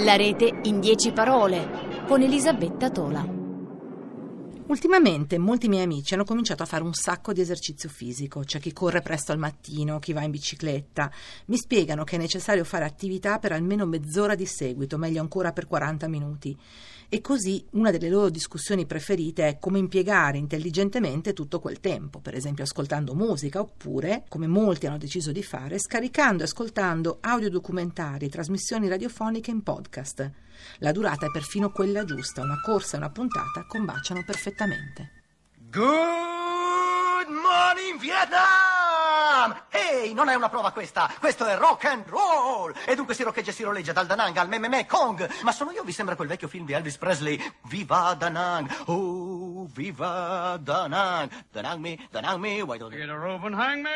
La rete in 10 parole con Elisabetta Tola. Ultimamente molti miei amici hanno cominciato a fare un sacco di esercizio fisico, c'è chi corre presto al mattino, chi va in bicicletta. Mi spiegano che è necessario fare attività per almeno mezz'ora di seguito, meglio ancora per 40 minuti. E così una delle loro discussioni preferite è come impiegare intelligentemente tutto quel tempo, per esempio ascoltando musica oppure, come molti hanno deciso di fare, scaricando e ascoltando audiodocumentari e trasmissioni radiofoniche in podcast. La durata è perfino quella giusta, una corsa e una puntata combaciano perfettamente. Good morning Vietnam! Ehi, non è una prova questa, questo è rock and roll! E dunque si roccheggia e si roleggia dal Danang al Mememe Kong! Ma sono io, vi sembra quel vecchio film di Elvis Presley? Viva Danang! Oh, viva Danang! Danang me, Danang me, why don't you... Get a rope and hang me!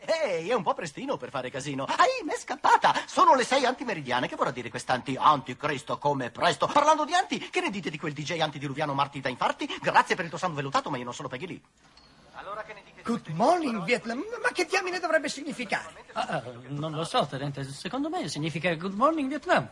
Ehi, è un po' prestino per fare casino. Ai, m'è scappata! Sono le sei antimeridiane. Che vorrà dire quest'anti anticristo come presto? Parlando di anti, che ne dite di quel DJ antidiluviano Marti da infarti? Grazie per il tuo sangue vellutato, ma io non sono Peggy Lee. Allora che ne dite di Good morning Vietnam, ma che diamine dovrebbe significare? Ah, ah, non lo so, tenente. Secondo me significa Good Morning Vietnam.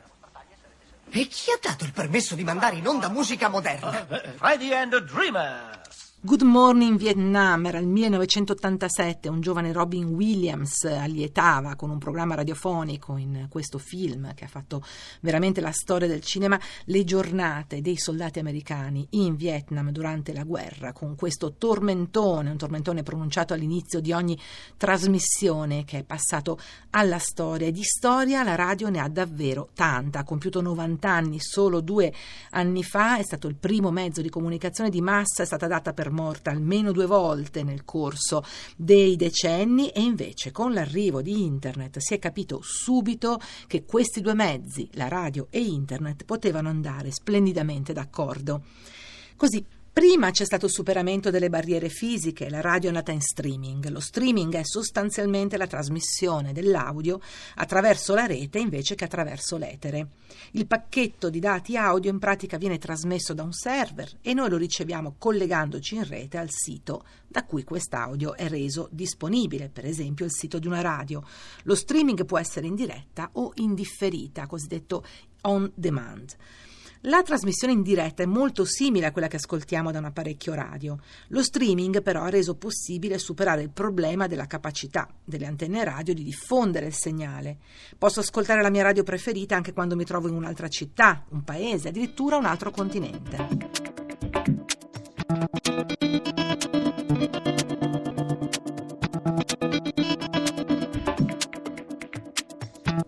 E chi ha dato il permesso di mandare in onda musica moderna? Freddy and the Dreamers! Good Morning Vietnam era il 1987, un giovane Robin Williams allietava con un programma radiofonico in questo film che ha fatto veramente la storia del cinema le giornate dei soldati americani in Vietnam durante la guerra con questo tormentone, un tormentone pronunciato all'inizio di ogni trasmissione che è passato alla storia. E di storia la radio ne ha davvero tanta, ha compiuto 90 anni solo due anni fa, è stato il primo mezzo di comunicazione di massa, è stata data per morta almeno due volte nel corso dei decenni e invece con l'arrivo di internet si è capito subito che questi due mezzi, la radio e internet, potevano andare splendidamente d'accordo. Così Prima c'è stato il superamento delle barriere fisiche, la radio è nata in streaming. Lo streaming è sostanzialmente la trasmissione dell'audio attraverso la rete invece che attraverso l'etere. Il pacchetto di dati audio in pratica viene trasmesso da un server e noi lo riceviamo collegandoci in rete al sito da cui quest'audio è reso disponibile, per esempio il sito di una radio. Lo streaming può essere in diretta o in differita, cosiddetto on demand. La trasmissione in diretta è molto simile a quella che ascoltiamo da un apparecchio radio. Lo streaming però ha reso possibile superare il problema della capacità delle antenne radio di diffondere il segnale. Posso ascoltare la mia radio preferita anche quando mi trovo in un'altra città, un paese, addirittura un altro continente.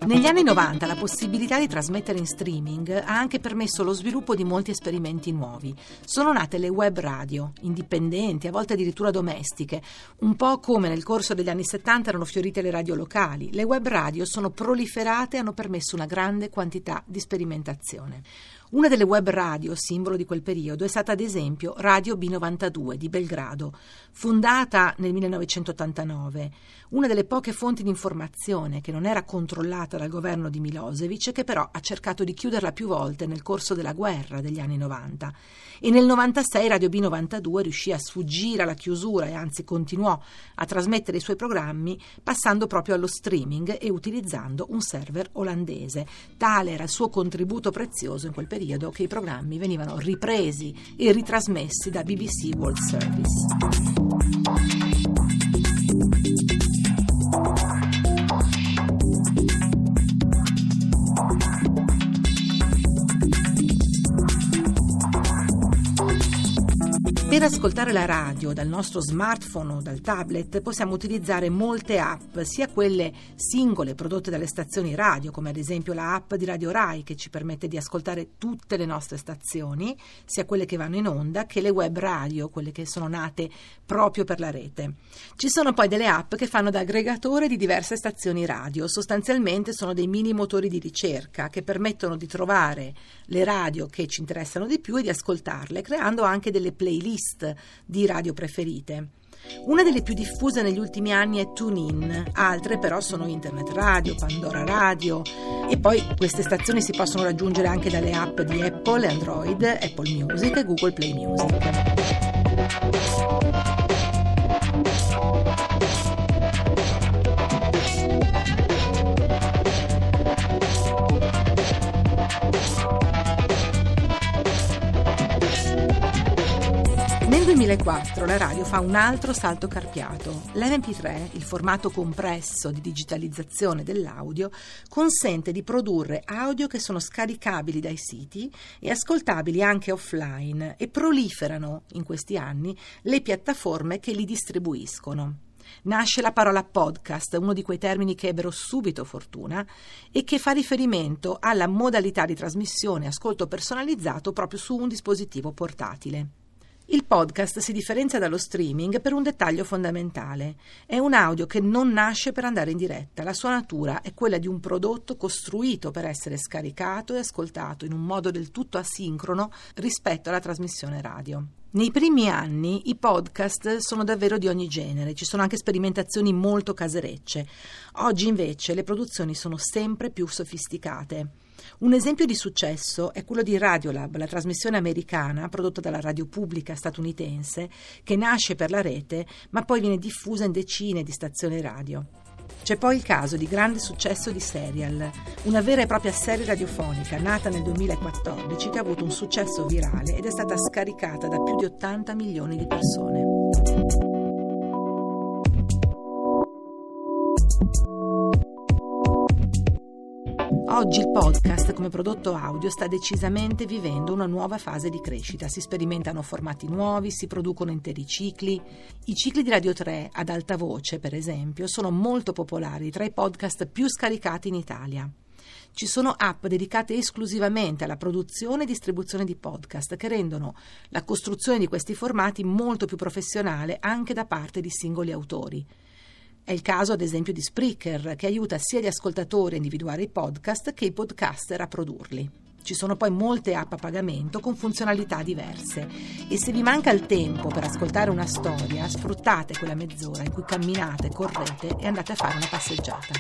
Negli anni 90 la possibilità di trasmettere in streaming ha anche permesso lo sviluppo di molti esperimenti nuovi. Sono nate le web radio, indipendenti, a volte addirittura domestiche, un po' come nel corso degli anni 70 erano fiorite le radio locali. Le web radio sono proliferate e hanno permesso una grande quantità di sperimentazione. Una delle web radio, simbolo di quel periodo, è stata ad esempio Radio B92 di Belgrado, fondata nel 1989, una delle poche fonti di informazione che non era controllata dal governo di Milosevic e che però ha cercato di chiuderla più volte nel corso della guerra degli anni 90. E nel 96 Radio B92 riuscì a sfuggire alla chiusura e anzi continuò a trasmettere i suoi programmi passando proprio allo streaming e utilizzando un server olandese. Tale era il suo contributo prezioso in quel periodo periodo che i programmi venivano ripresi e ritrasmessi da BBC World Service. Per ascoltare la radio dal nostro smartphone o dal tablet possiamo utilizzare molte app, sia quelle singole prodotte dalle stazioni radio, come ad esempio la app di Radio Rai che ci permette di ascoltare tutte le nostre stazioni, sia quelle che vanno in onda, che le web radio, quelle che sono nate proprio per la rete. Ci sono poi delle app che fanno da aggregatore di diverse stazioni radio, sostanzialmente sono dei mini motori di ricerca che permettono di trovare le radio che ci interessano di più e di ascoltarle, creando anche delle playlist playlist di radio preferite. Una delle più diffuse negli ultimi anni è TuneIn, altre però sono Internet Radio, Pandora Radio e poi queste stazioni si possono raggiungere anche dalle app di Apple Android, Apple Music e Google Play Music. 2004 la radio fa un altro salto carpiato. L'MP3, il formato compresso di digitalizzazione dell'audio, consente di produrre audio che sono scaricabili dai siti e ascoltabili anche offline e proliferano in questi anni le piattaforme che li distribuiscono. Nasce la parola podcast, uno di quei termini che ebbero subito fortuna e che fa riferimento alla modalità di trasmissione ascolto personalizzato proprio su un dispositivo portatile. Il podcast si differenzia dallo streaming per un dettaglio fondamentale. È un audio che non nasce per andare in diretta. La sua natura è quella di un prodotto costruito per essere scaricato e ascoltato in un modo del tutto asincrono rispetto alla trasmissione radio. Nei primi anni i podcast sono davvero di ogni genere, ci sono anche sperimentazioni molto caserecce. Oggi invece le produzioni sono sempre più sofisticate. Un esempio di successo è quello di Radiolab, la trasmissione americana prodotta dalla radio pubblica statunitense che nasce per la rete ma poi viene diffusa in decine di stazioni radio. C'è poi il caso di grande successo di Serial, una vera e propria serie radiofonica nata nel 2014 che ha avuto un successo virale ed è stata scaricata da più di 80 milioni di persone. Oggi il podcast come prodotto audio sta decisamente vivendo una nuova fase di crescita. Si sperimentano formati nuovi, si producono interi cicli. I cicli di Radio 3 ad alta voce, per esempio, sono molto popolari tra i podcast più scaricati in Italia. Ci sono app dedicate esclusivamente alla produzione e distribuzione di podcast che rendono la costruzione di questi formati molto più professionale anche da parte di singoli autori. È il caso, ad esempio, di Spreaker, che aiuta sia gli ascoltatori a individuare i podcast che i podcaster a produrli. Ci sono poi molte app a pagamento con funzionalità diverse e se vi manca il tempo per ascoltare una storia, sfruttate quella mezz'ora in cui camminate, correte e andate a fare una passeggiata.